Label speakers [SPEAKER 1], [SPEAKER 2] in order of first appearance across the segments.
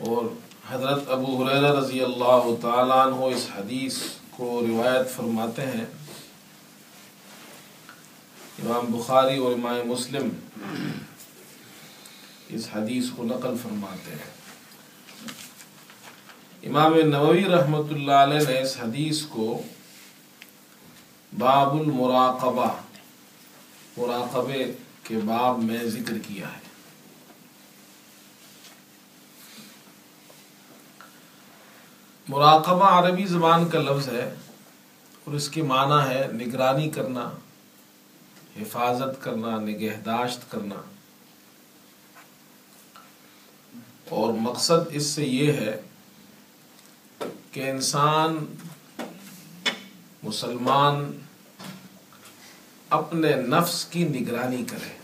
[SPEAKER 1] اور حضرت ابو حریرہ رضی اللہ تعالیٰ عنہ اس حدیث کو روایت فرماتے ہیں۔ امام بخاری اور امام مسلم اس حدیث کو نقل فرماتے ہیں۔ امام نووی رحمۃ اللہ علیہ نے اس حدیث کو باب المراقبہ، مراقبے کے باب میں ذکر کیا ہے۔ مراقبہ عربی زبان کا لفظ ہے اور اس کی معنی ہے نگرانی کرنا، حفاظت کرنا، نگہداشت کرنا۔ اور مقصد اس سے یہ ہے کہ انسان، مسلمان اپنے نفس کی نگرانی کرے۔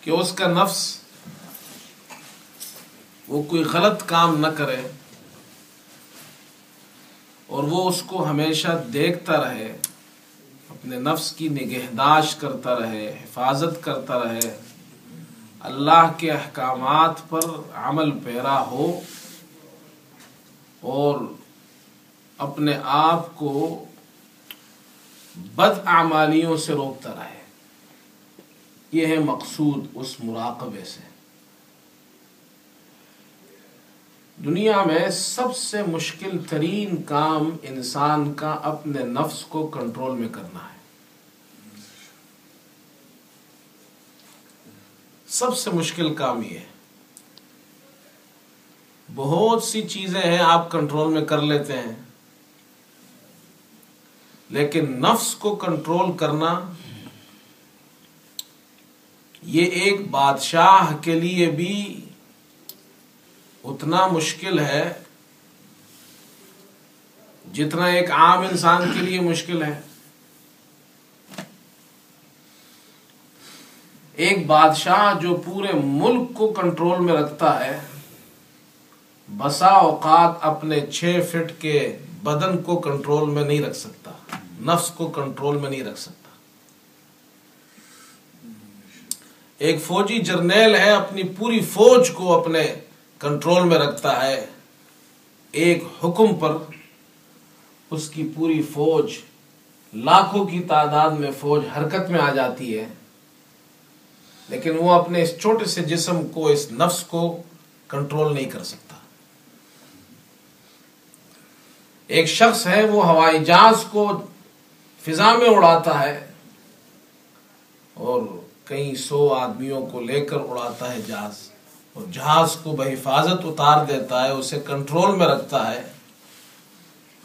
[SPEAKER 1] کہ اس کا نفس وہ کوئی غلط کام نہ کرے اور وہ اس کو ہمیشہ دیکھتا رہے، اپنے نفس کی نگہداشت کرتا رہے، حفاظت کرتا رہے، اللہ کے احکامات پر عمل پیرا ہو اور اپنے آپ کو بد اعمالیوں سے روکتا رہے۔ یہ ہے مقصود اس مراقبے سے۔ دنیا میں سب سے مشکل ترین کام انسان کا اپنے نفس کو کنٹرول میں کرنا ہے۔ سب سے مشکل کام یہ ہے۔ بہت سی چیزیں ہیں آپ کنٹرول میں کر لیتے ہیں۔ لیکن نفس کو کنٹرول کرنا یہ ایک بادشاہ کے لیے بھی اتنا مشکل ہے جتنا ایک عام انسان کے لیے مشکل ہے۔ ایک بادشاہ جو پورے ملک کو کنٹرول میں رکھتا ہے، بسا اوقات اپنے چھ فٹ کے بدن کو کنٹرول میں نہیں رکھ سکتا، نفس کو کنٹرول میں نہیں رکھ سکتا۔ ایک فوجی جرنیل ہے، اپنی پوری فوج کو اپنے کنٹرول میں رکھتا ہے، ایک حکم پر اس کی پوری فوج، لاکھوں کی تعداد میں فوج حرکت میں آ جاتی ہے۔ لیکن وہ اپنے اس چھوٹے سے جسم کو، اس نفس کو کنٹرول نہیں کر سکتا۔ ایک شخص ہے، وہ ہوائی جہاز کو فضا میں اڑاتا ہے اور کئی سو آدمیوں کو لے کر اڑاتا ہے جہاز۔ اور جہاز کو بحفاظت اتار دیتا ہے، اسے کنٹرول میں رکھتا ہے۔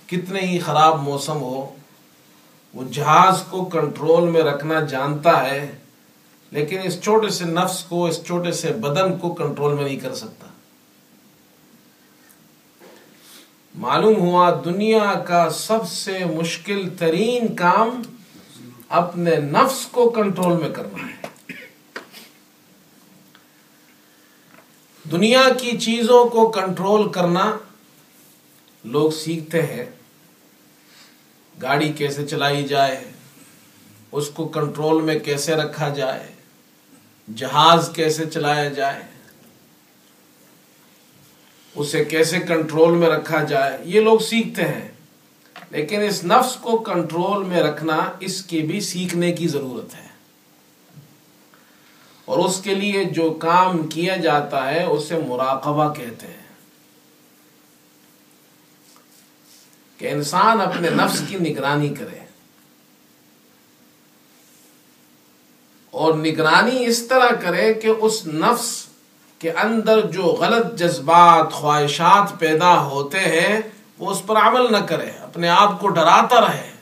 [SPEAKER 1] کتنے ہی خراب موسم ہو، وہ جہاز کو کنٹرول میں رکھنا جانتا ہے، لیکن اس چھوٹے سے نفس کو، اس چھوٹے سے بدن کو کنٹرول میں نہیں کر سکتا۔ معلوم ہوا، دنیا کا سب سے مشکل ترین کام اپنے نفس کو کنٹرول میں کرنا ہے۔ دنیا کی چیزوں کو کنٹرول کرنا لوگ سیکھتے ہیں۔ گاڑی کیسے چلائی جائے، اس کو کنٹرول میں کیسے رکھا جائے، جہاز کیسے چلایا جائے، اسے کیسے کنٹرول میں رکھا جائے، یہ لوگ سیکھتے ہیں۔ لیکن اس نفس کو کنٹرول میں رکھنا، اس کی بھی سیکھنے کی ضرورت ہے۔ اور اس کے لیے جو کام کیا جاتا ہے اسے مراقبہ کہتے ہیں۔ کہ انسان اپنے نفس کی نگرانی کرے۔ اور نگرانی اس طرح کرے کہ اس نفس کے اندر جو غلط جذبات، خواہشات پیدا ہوتے ہیں، وہ اس پر عمل نہ کرے، اپنے آپ کو ڈراتا رہے۔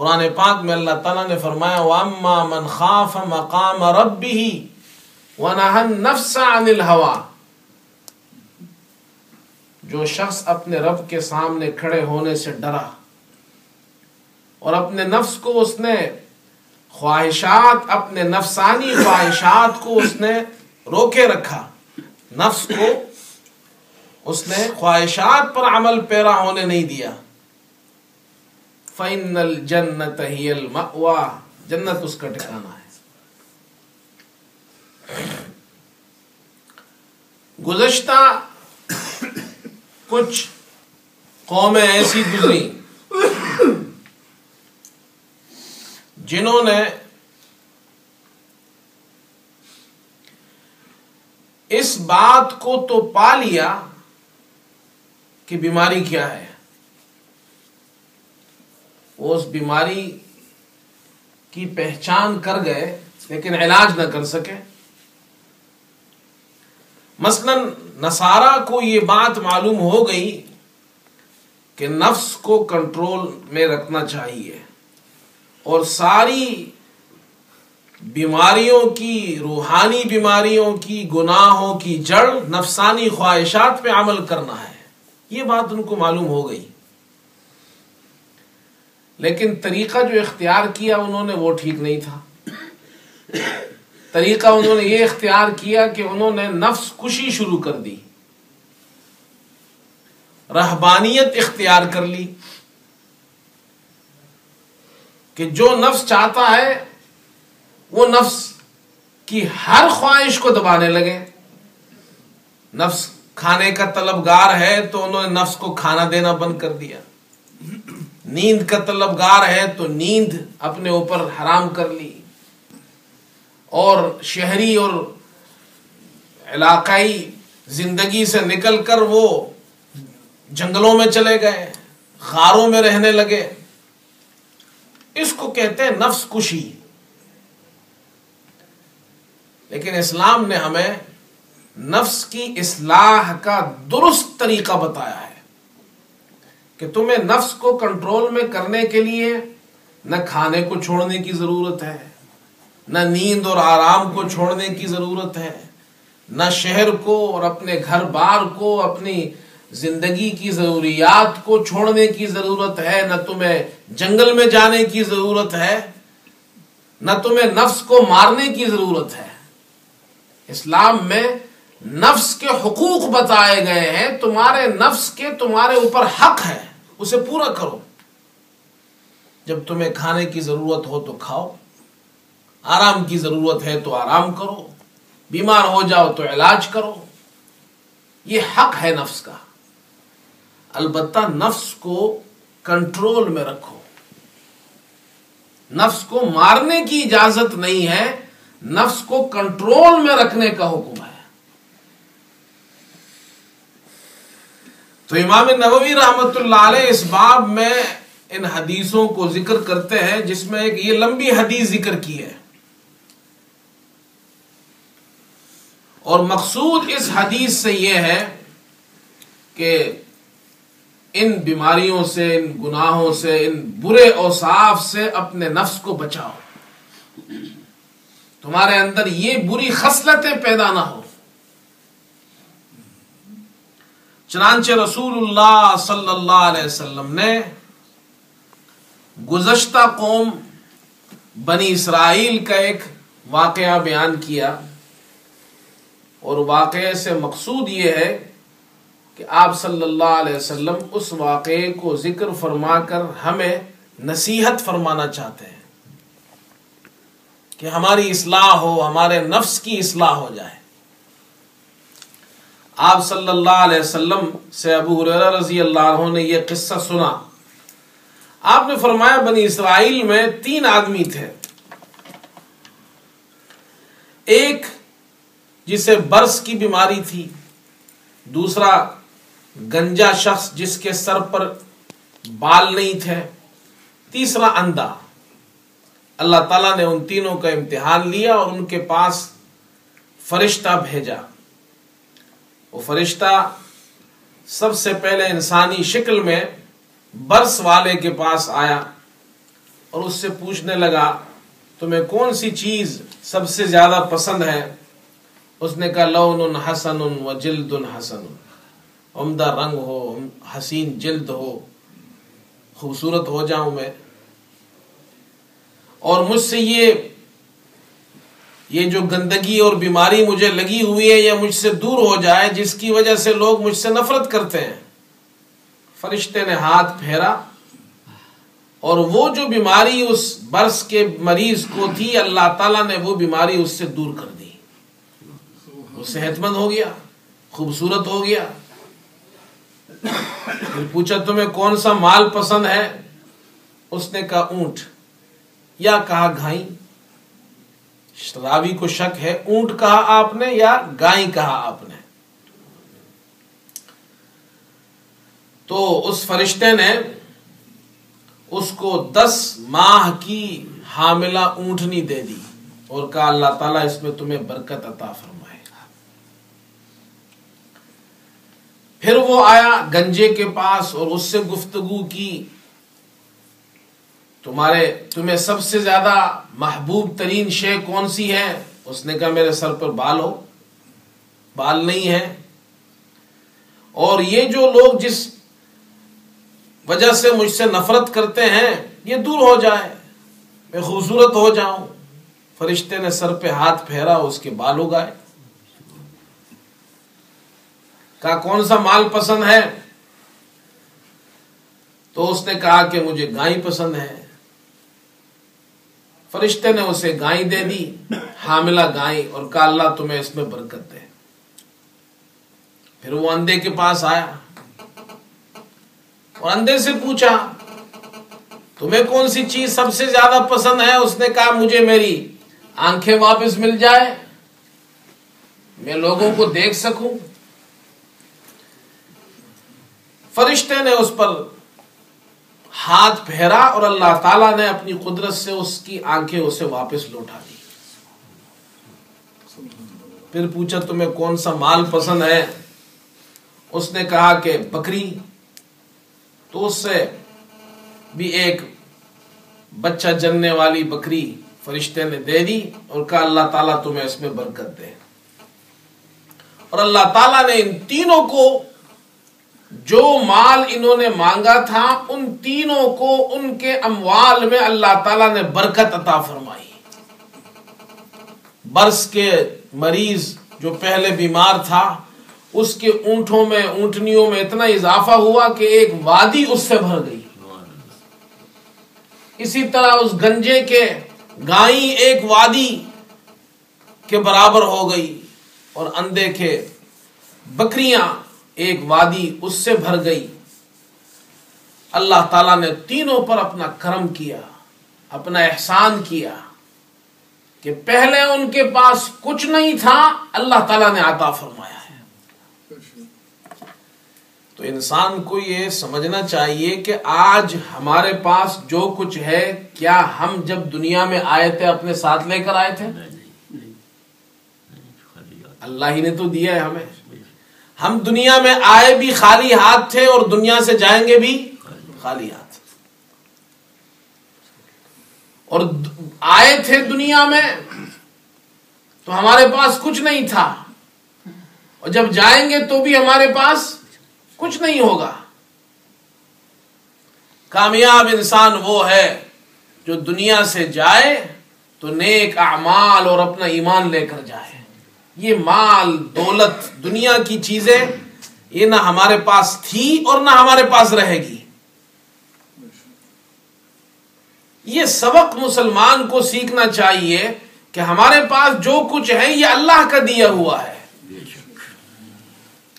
[SPEAKER 1] قرآن پاک میں اللہ تعالیٰ نے فرمایا، وَأَمَّا مَنْ خَافَ مَقَامَ رَبِّهِ وَنَهَا النَّفْسَ عَنِ الْهَوَى۔ جو شخص اپنے رب کے سامنے کھڑے ہونے سے ڈرا اور اپنے نفس کو اس نے خواہشات، اپنے نفسانی خواہشات کو اس نے روکے رکھا، نفس کو اس نے خواہشات پر عمل پیرا ہونے نہیں دیا۔ فَإِنَّ الْجَنَّةَ هِيَ الْمَأْوَى. جنت اس کا ٹھکانہ ہے۔ گزشتہ کچھ قومیں ایسی گزری جنہوں نے اس بات کو تو پا لیا کہ بیماری کیا ہے۔ وہ اس بیماری کی پہچان کر گئے، لیکن علاج نہ کر سکے۔ مثلا نصارہ کو یہ بات معلوم ہو گئی کہ نفس کو کنٹرول میں رکھنا چاہیے اور ساری بیماریوں کی، روحانی بیماریوں کی، گناہوں کی جڑ، نفسانی خواہشات پہ عمل کرنا ہے۔ یہ بات ان کو معلوم ہو گئی۔ لیکن طریقہ جو اختیار کیا انہوں نے وہ ٹھیک نہیں تھا۔ طریقہ انہوں نے یہ اختیار کیا کہ انہوں نے نفس کشی شروع کر دی۔ رہبانیت اختیار کر لی۔ کہ جو نفس چاہتا ہے، وہ نفس کی ہر خواہش کو دبانے لگے۔ نفس کھانے کا طلبگار ہے تو انہوں نے نفس کو کھانا دینا بند کر دیا۔ نیند کا طلبگار ہے تو نیند اپنے اوپر حرام کر لی۔ اور شہری اور علاقائی زندگی سے نکل کر وہ جنگلوں میں چلے گئے، غاروں میں رہنے لگے۔ اس کو کہتے ہیں نفس کشی۔ لیکن اسلام نے ہمیں نفس کی اصلاح کا درست طریقہ بتایا ہے۔ کہ تمہیں نفس کو کنٹرول میں کرنے کے لیے نہ کھانے کو چھوڑنے کی ضرورت ہے، نہ نیند اور آرام کو چھوڑنے کی ضرورت ہے، نہ شہر کو اور اپنے گھر بار کو، اپنی زندگی کی ضروریات کو چھوڑنے کی ضرورت ہے، نہ تمہیں جنگل میں جانے کی ضرورت ہے، نہ تمہیں نفس کو مارنے کی ضرورت ہے۔ اسلام میں نفس کے حقوق بتائے گئے ہیں، تمہارے نفس کے تمہارے اوپر حق ہے۔ اسے پورا کرو۔ جب تمہیں کھانے کی ضرورت ہو تو کھاؤ۔ آرام کی ضرورت ہے تو آرام کرو۔ بیمار ہو جاؤ تو علاج کرو۔ یہ حق ہے نفس کا۔ البتہ نفس کو کنٹرول میں رکھو۔ نفس کو مارنے کی اجازت نہیں ہے۔ نفس کو کنٹرول میں رکھنے کا حکم ہے۔ تو امام نووی رحمت اللہ علیہ اس باب میں ان حدیثوں کو ذکر کرتے ہیں جس میں ایک یہ لمبی حدیث ذکر کی ہے۔ اور مقصود اس حدیث سے یہ ہے کہ ان بیماریوں سے، ان گناہوں سے، ان برے اوصاف سے اپنے نفس کو بچاؤ۔ تمہارے اندر یہ بری خصلتیں پیدا نہ ہو۔ چنانچہ رسول اللہ صلی اللہ علیہ وسلم نے گزشتہ قوم بنی اسرائیل کا ایک واقعہ بیان کیا اور واقعے سے مقصود یہ ہے کہ آپ صلی اللہ علیہ وسلم اس واقعے کو ذکر فرما کر ہمیں نصیحت فرمانا چاہتے ہیں کہ ہماری اصلاح ہو، ہمارے نفس کی اصلاح ہو جائے۔ آپ صلی اللہ علیہ وسلم سے ابو رضی اللہ عنہ نے یہ قصہ سنا۔ آپ نے فرمایا بنی اسرائیل میں تین آدمی تھے۔ ایک جسے برس کی بیماری تھی، دوسرا گنجا شخص جس کے سر پر بال نہیں تھے، تیسرا اندھا۔ اللہ تعالیٰ نے ان تینوں کا امتحان لیا اور ان کے پاس فرشتہ بھیجا۔ وہ فرشتہ سب سے پہلے انسانی شکل میں برس والے کے پاس آیا اور اس سے پوچھنے لگا، تمہیں کون سی چیز سب سے زیادہ پسند ہے؟ اس نے کہا لون حسن و جلد حسن عمدہ رنگ ہو، حسین جلد ہو، خوبصورت ہو جاؤں میں۔ اور مجھ سے یہ یہ جو گندگی اور بیماری مجھے لگی ہوئی ہے یا مجھ سے دور ہو جائے جس کی وجہ سے لوگ مجھ سے نفرت کرتے ہیں۔ فرشتے نے ہاتھ پھیرا اور وہ جو بیماری اس برس کے مریض کو تھی، اللہ تعالیٰ نے وہ بیماری اس سے دور کر دی۔ وہ صحت مند ہو گیا، خوبصورت ہو گیا۔ پھر پوچھا، تمہیں کون سا مال پسند ہے؟ اس نے کہا، اونٹ۔ یا کہا گھائی شرابی کو شک ہے، اونٹ کہا آپ نے یا گائیں کہا آپ نے؟ تو اس فرشتے نے اس کو دس ماہ کی حاملہ اونٹنی دے دی اور کہا، اللہ تعالیٰ اس میں تمہیں برکت عطا فرمائے۔ پھر وہ آیا گنجے کے پاس اور اس سے گفتگو کی۔ تمہارے تمہیں سب سے زیادہ محبوب ترین شے کون سی ہے؟ اس نے کہا، میرے سر پر بال ہو۔ بال نہیں ہے۔ اور یہ جو لوگ جس وجہ سے مجھ سے نفرت کرتے ہیں، یہ دور ہو جائے میں خوبصورت ہو جاؤں۔ فرشتے نے سر پہ ہاتھ پھیرا، اس کے بال اگائے۔ کہا، کون سا مال پسند ہے؟ تو اس نے کہا کہ مجھے گائے پسند ہے فرشتے نے اسے گائے دے دی، حاملہ گائے اور کہا اللہ تمہیں اس میں برکت دے۔ پھر وہ اندھے کے پاس آیا اور اندھے سے پوچھا، تمہیں کون سی چیز سب سے زیادہ پسند ہے؟ اس نے کہا، مجھے میری آنکھیں واپس مل جائے میں لوگوں کو دیکھ سکوں۔ فرشتے نے اس پر ہاتھ پھیرا اور اللہ تعالی نے اپنی قدرت سے اس کی آنکھیں اسے واپس لوٹا دی۔ پھر پوچھا، تمہیں کون سا مال پسند ہے؟ اس نے کہا کہ بکری۔ تو اس سے بھی ایک بچہ جننے والی بکری فرشتے نے دے دی اور کہا، اللہ تعالیٰ تمہیں اس میں برکت دے۔ اور اللہ تعالیٰ نے ان تینوں کو جو مال انہوں نے مانگا تھا، ان تینوں کو ان کے اموال میں اللہ تعالیٰ نے برکت عطا فرمائی۔ برس کے مریض جو پہلے بیمار تھا، اس کے اونٹوں میں، اونٹنیوں میں اتنا اضافہ ہوا کہ ایک وادی اس سے بھر گئی۔ اسی طرح اس گنجے کے گائیں ایک وادی کے برابر ہو گئی اور اندے کے بکریاں ایک وادی اس سے بھر گئی۔ اللہ تعالیٰ نے تینوں پر اپنا کرم کیا اپنا احسان کیا کہ پہلے ان کے پاس کچھ نہیں تھا اللہ تعالیٰ نے عطا فرمایا ہے۔ تو انسان کو یہ سمجھنا چاہیے کہ آج ہمارے پاس جو کچھ ہے کیا ہم جب دنیا میں آئے تھے اپنے ساتھ لے کر آئے تھے؟ اللہ ہی نے تو دیا ہے ہمیں۔ ہم دنیا میں آئے بھی خالی ہاتھ تھے اور دنیا سے جائیں گے بھی خالی ہاتھ۔ اور آئے تھے دنیا میں تو ہمارے پاس کچھ نہیں تھا۔ اور جب جائیں گے تو بھی ہمارے پاس کچھ نہیں ہوگا۔ کامیاب انسان وہ ہے جو دنیا سے جائے تو نیک اعمال اور اپنا ایمان لے کر جائے۔ یہ مال، دولت، دنیا کی چیزیں یہ نہ ہمارے پاس تھی اور نہ ہمارے پاس رہے گی۔ یہ سبق مسلمان کو سیکھنا چاہیے کہ ہمارے پاس جو کچھ ہے، یہ اللہ کا دیا ہوا ہے۔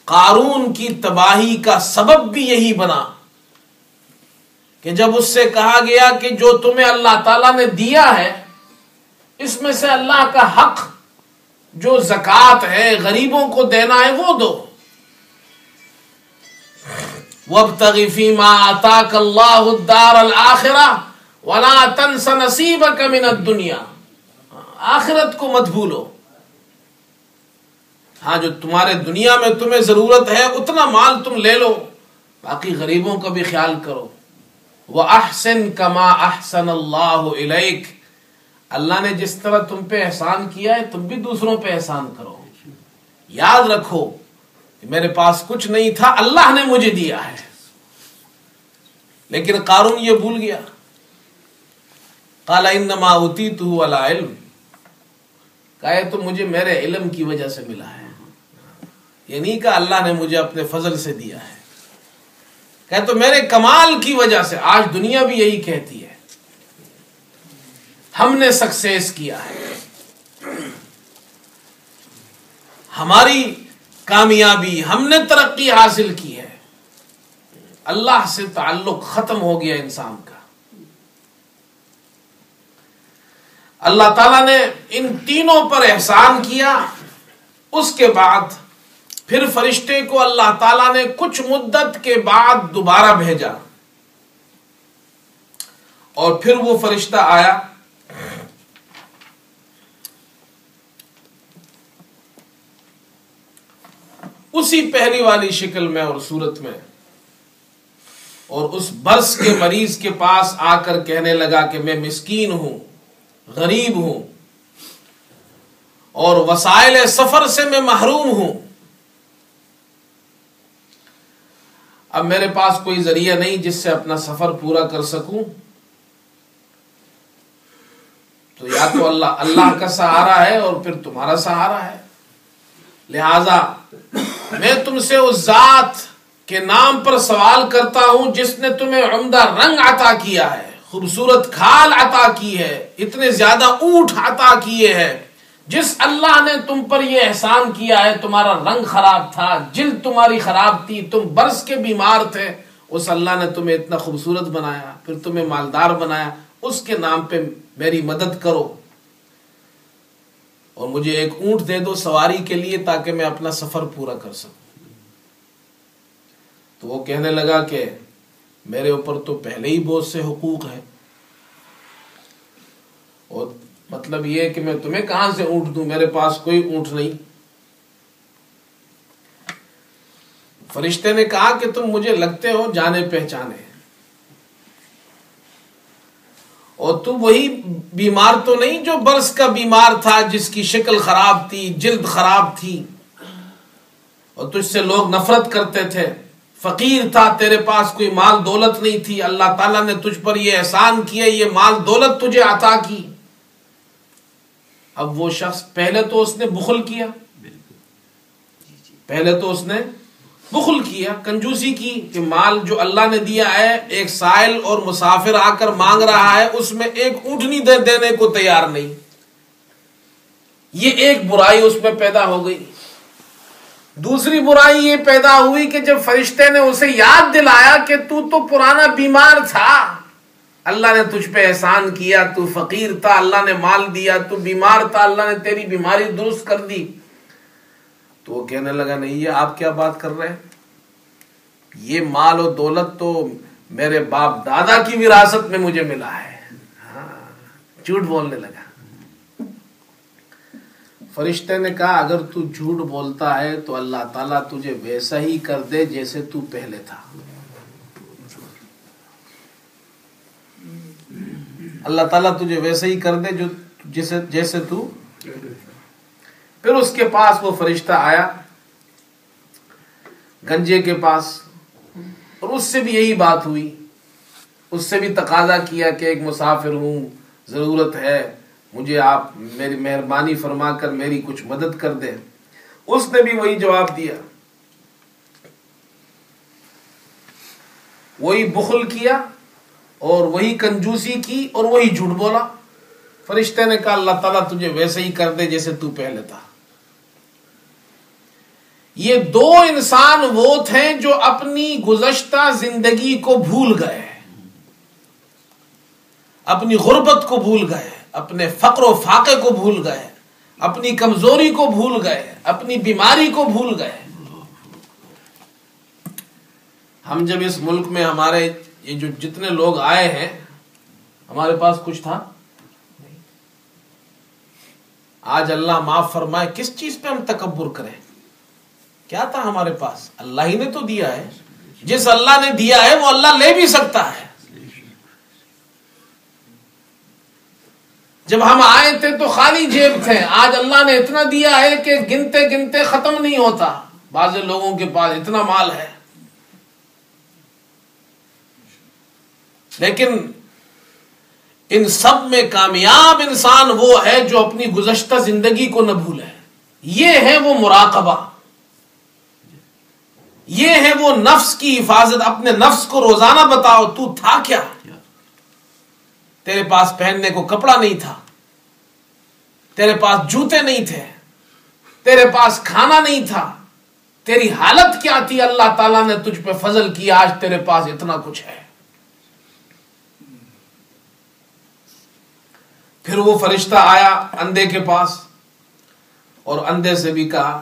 [SPEAKER 1] قارون کی تباہی کا سبب بھی یہی بنا۔ کہ جب اس سے کہا گیا کہ جو تمہیں اللہ تعالی نے دیا ہے، اس میں سے اللہ کا حق جو زکات ہے غریبوں کو دینا ہے، وہ دو۔ وَابْتَغِ فِي مَا آتَاكَ اللَّهُ الدَّارَ الْآخِرَةِ وَلَا تَنْسَ نَصِيبَكَ مِنَ آخرت کو مت بھولو۔ ہاں جو تمہارے دنیا میں تمہیں ضرورت ہے، اتنا مال تم لے لو۔ باقی غریبوں کا بھی خیال کرو۔ وہ احسن کما احسن اللہ علیک اللہ نے جس طرح تم پہ احسان کیا ہے، تم بھی دوسروں پہ احسان کرو۔ یاد رکھو میرے پاس کچھ نہیں تھا، اللہ نے مجھے دیا ہے۔ لیکن قارون یہ بھول گیا۔ کالا انما ہوتی تو علم۔ کہے تو مجھے میرے علم کی وجہ سے ملا ہے۔ یہ نہیں کہ اللہ نے مجھے اپنے فضل سے دیا ہے۔ کہ تو میرے کمال کی وجہ سے۔ آج دنیا بھی یہی کہتی ہے۔ ہم نے سکسیس کیا ہے۔ ہماری کامیابی ہم نے ترقی حاصل کی ہے۔ اللہ سے تعلق ختم ہو گیا انسان کا۔ اللہ تعالیٰ نے ان تینوں پر احسان کیا۔ اس کے بعد پھر فرشتے کو اللہ تعالیٰ نے کچھ مدت کے بعد دوبارہ بھیجا۔ اور پھر وہ فرشتہ آیا۔ اسی پہلی والی شکل میں اور صورت میں اور اس برس کے مریض کے پاس آ کر کہنے لگا کہ میں مسکین ہوں، غریب ہوں اور وسائل سفر سے میں محروم ہوں۔ اب میرے پاس کوئی ذریعہ نہیں جس سے اپنا سفر پورا کر سکوں۔ تو یا تو اللہ اللہ کا سہارا ہے اور پھر تمہارا سہارا ہے۔ لہذا میں تم سے اس ذات کے نام پر سوال کرتا ہوں، جس نے تمہیں عمدہ رنگ عطا کیا ہے، خوبصورت کھال عطا کی ہے، اتنے زیادہ اونٹ عطا کیے ہیں۔ جس اللہ نے تم پر یہ احسان کیا ہے، تمہارا رنگ خراب تھا، جلد تمہاری خراب تھی، تم برس کے بیمار تھے، اس اللہ نے تمہیں اتنا خوبصورت بنایا، پھر تمہیں مالدار بنایا، اس کے نام پہ میری مدد کرو۔ اور مجھے ایک اونٹ دے دو سواری کے لیے تاکہ میں اپنا سفر پورا کر سکوں۔ تو وہ کہنے لگا کہ میرے اوپر تو پہلے ہی بہت سے حقوق ہیں۔ اور مطلب یہ کہ میں تمہیں کہاں سے اونٹ دوں؟ میرے پاس کوئی اونٹ نہیں۔ فرشتے نے کہا کہ تم مجھے لگتے ہو جانے پہچانے۔ اور تو وہی بیمار تو نہیں جو برس کا بیمار تھا جس کی شکل خراب تھی جلد خراب تھی۔ اور تجھ سے لوگ نفرت کرتے تھے۔ فقیر تھا تیرے پاس کوئی مال دولت نہیں تھی۔ اللہ تعالیٰ نے تجھ پر یہ احسان کیا یہ مال دولت تجھے عطا کی۔ اب وہ شخص پہلے تو اس نے بخل کیا۔ پہلے تو اس نے بخل کیا کنجوسی کی کہ مال جو اللہ نے دیا ہے، ایک سائل اور مسافر آ کر مانگ رہا ہے، اس میں ایک اونٹنی دے دینے کو تیار نہیں۔ یہ ایک برائی اس میں پیدا ہو گئی۔ دوسری برائی یہ پیدا ہوئی کہ جب فرشتے نے اسے یاد دلایا کہ تو تو پرانا بیمار تھا۔ اللہ نے تجھ پہ احسان کیا، تو فقیر تھا، اللہ نے مال دیا، تو بیمار تھا، اللہ نے تیری بیماری درست کر دی۔ تو وہ کہنے لگا، نہیں، یہ آپ کیا بات کر رہے ہیں؟ یہ مال و دولت تو میرے باپ دادا کی وراثت میں مجھے ملا ہے۔ ہاں جھوٹ بولنے لگا۔ فرشتے نے کہا، اگر تو جھوٹ بولتا ہے تو اللہ تعالیٰ تجھے ویسا ہی کر دے جیسے تو پہلے تھا۔ اللہ تعالیٰ تجھے ویسے ہی کر دے جو جیسے جیسے تو پھر اس کے پاس وہ فرشتہ آیا، گنجے کے پاس، اور اس سے بھی یہی بات ہوئی۔ اس سے بھی تقاضا کیا کہ ایک مسافر ہوں، ضرورت ہے، مجھے آپ میری مہربانی فرما کر میری کچھ مدد کر دیں۔ اس نے بھی وہی جواب دیا۔ وہی بخل کیا، اور وہی کنجوسی کی، اور وہی جھوٹ بولا۔ فرشتے نے کہا، اللہ تعالیٰ تجھے ویسے ہی کر دے جیسے تو پہلے تھا۔ یہ دو انسان وہ تھے جو اپنی گزشتہ زندگی کو بھول گئے۔ اپنی غربت کو بھول گئے، اپنے فقر و فاقے کو بھول گئے، اپنی کمزوری کو بھول گئے، اپنی بیماری کو بھول گئے۔ ہم جب اس ملک میں ہمارے یہ جو جتنے لوگ آئے ہیں، ہمارے پاس کچھ تھا؟ آج اللہ معاف فرمائے، کس چیز پہ ہم تکبر کریں؟ کیا تھا ہمارے پاس؟ اللہ ہی نے تو دیا ہے۔ جس اللہ نے دیا ہے، وہ اللہ لے بھی سکتا ہے۔ جب ہم آئے تھے تو خالی جیب تھے۔ آج اللہ نے اتنا دیا ہے کہ گنتے گنتے ختم نہیں ہوتا۔ بعض لوگوں کے پاس اتنا مال ہے۔ لیکن ان سب میں کامیاب انسان وہ ہے جو اپنی گزشتہ زندگی کو نہ بھولے۔ یہ ہے وہ مراقبہ۔ یہ ہے وہ نفس کی حفاظت، اپنے نفس کو روزانہ بتاؤ، تو تھا کیا؟ تیرے پاس پہننے کو کپڑا نہیں تھا، تیرے پاس جوتے نہیں تھے، تیرے پاس کھانا نہیں تھا، تیری حالت کیا تھی؟ اللہ تعالیٰ نے تجھ پہ فضل کیا آج تیرے پاس اتنا کچھ ہے۔ پھر وہ فرشتہ آیا اندھے کے پاس اور اندھے سے بھی کہا،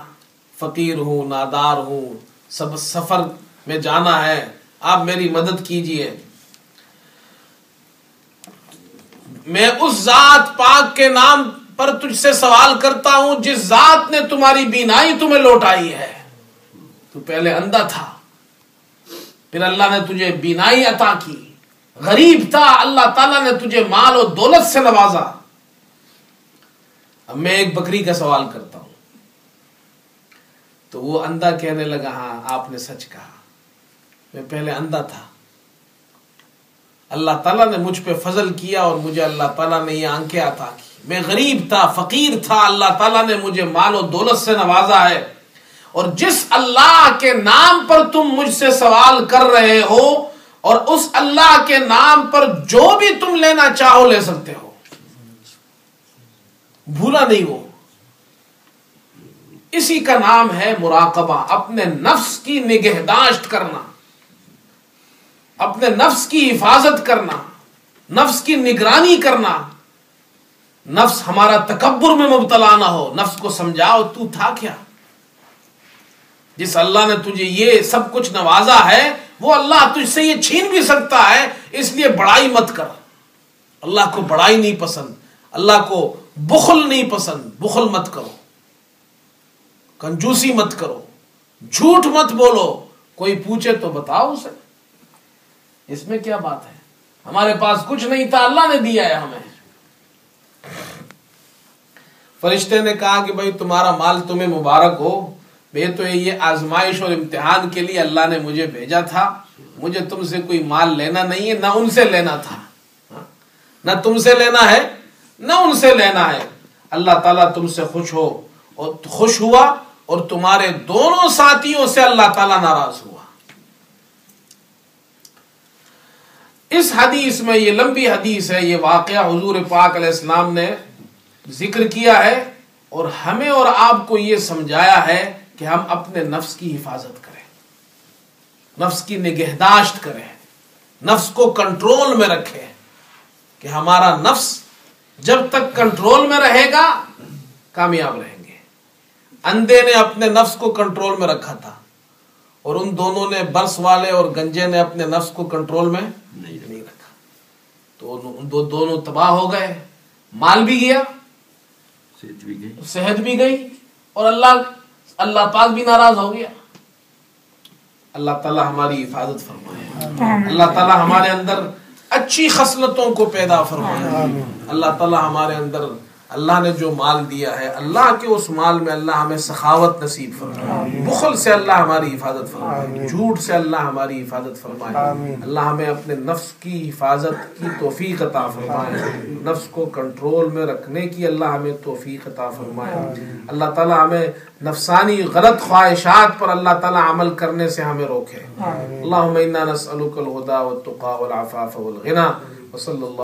[SPEAKER 1] فقیر ہوں، نادار ہوں سب سفر میں جانا ہے، آپ میری مدد کیجیے۔ میں اس ذات پاک کے نام پر تجھ سے سوال کرتا ہوں، جس ذات نے تمہاری بینائی تمہیں لوٹائی ہے۔ تو پہلے اندھا تھا، پھر اللہ نے تجھے بینائی عطا کی۔ غریب تھا، اللہ تعالیٰ نے تجھے مال و دولت سے نوازا۔ اب میں ایک بکری کا سوال کرتا ہوں۔ تو وہ اندھا کہنے لگا ہاں آپ نے سچ کہا۔ میں پہلے اندھا تھا۔ اللہ تعالیٰ نے مجھ پہ فضل کیا اور مجھے اللہ تعالیٰ نے یہ آنکھیں عطا کی۔ میں غریب تھا، فقیر تھا، اللہ تعالیٰ نے مجھے مال و دولت سے نوازا ہے۔ اور جس اللہ کے نام پر تم مجھ سے سوال کر رہے ہو، اور اس اللہ کے نام پر جو بھی تم لینا چاہو لے سکتے ہو۔ بھولا نہیں وہ۔ اسی کا نام ہے مراقبہ، اپنے نفس کی نگہداشت کرنا، اپنے نفس کی حفاظت کرنا، نفس کی نگرانی کرنا۔ نفس ہمارا تکبر میں مبتلا نہ ہو، نفس کو سمجھاؤ، تو تھا کیا؟ جس اللہ نے تجھے یہ سب کچھ نوازا ہے، وہ اللہ تجھ سے یہ چھین بھی سکتا ہے، اس لیے بڑائی مت کر۔ اللہ کو بڑائی نہیں پسند، اللہ کو بخل نہیں پسند، بخل مت کرو۔ کنجوسی مت کرو، جھوٹ مت بولو، کوئی پوچھے تو بتاؤ اسے۔ اس میں کیا بات ہے؟ ہمارے پاس کچھ نہیں تھا، اللہ نے دیا ہے ہمیں۔ فرشتے نے کہا کہ بھائی، تمہارا مال تمہیں مبارک ہو۔ بے تو یہ آزمائش اور امتحان کے لیے اللہ نے مجھے بھیجا تھا۔ مجھے تم سے کوئی مال لینا نہیں ہے، نہ ان سے لینا تھا۔ ہاں؟ نہ تم سے لینا ہے، نہ ان سے لینا ہے۔ اللہ تعالیٰ تم سے خوش ہو اور خوش ہوا۔ اور تمہارے دونوں ساتھیوں سے اللہ تعالیٰ ناراض ہوا۔ اس حدیث میں یہ لمبی حدیث ہے، یہ واقعہ حضور پاک علیہ السلام نے ذکر کیا ہے اور ہمیں اور آپ کو یہ سمجھایا ہے کہ ہم اپنے نفس کی حفاظت کریں۔ نفس کی نگہداشت کریں۔ نفس کو کنٹرول میں رکھیں کہ ہمارا نفس جب تک کنٹرول میں رہے گا، کامیاب رہیں گے اندھے نے اپنے نفس کو کنٹرول میں رکھا تھا اور ان دونوں نے برس والے اور گنجے نے اپنے نفس کو کنٹرول میں نہیں رکھا۔ تو دونوں تباہ ہو گئے۔ مال بھی گیا۔ صحت بھی گئی۔ اور اللہ اللہ پاک بھی ناراض ہو گیا۔ اللہ تعالی ہماری حفاظت فرمائے۔ اللہ تعالی ہمارے اندر اچھی خصلتوں کو پیدا فرمائے۔ اللہ تعالی ہمارے اندر اللہ نے جو مال دیا ہے اللہ کے اس مال میں اللہ ہمیں سخاوت نصیب فرمائے۔ بخل سے اللہ ہماری حفاظت فرمائے۔ جھوٹ سے اللہ ہماری حفاظت فرمائے۔ اللہ ہمیں اپنے نفس کی حفاظت کی توفیق عطا فرمائے۔ نفس کو کنٹرول میں رکھنے کی اللہ ہمیں توفیق عطا فرمائے۔ اللہ تعالی ہمیں نفسانی غلط خواہشات پر اللہ تعالی عمل کرنے سے ہمیں روکے۔ اللہم انا نسألک الہدا والتقا والعفاف والغنا وصلی اللہ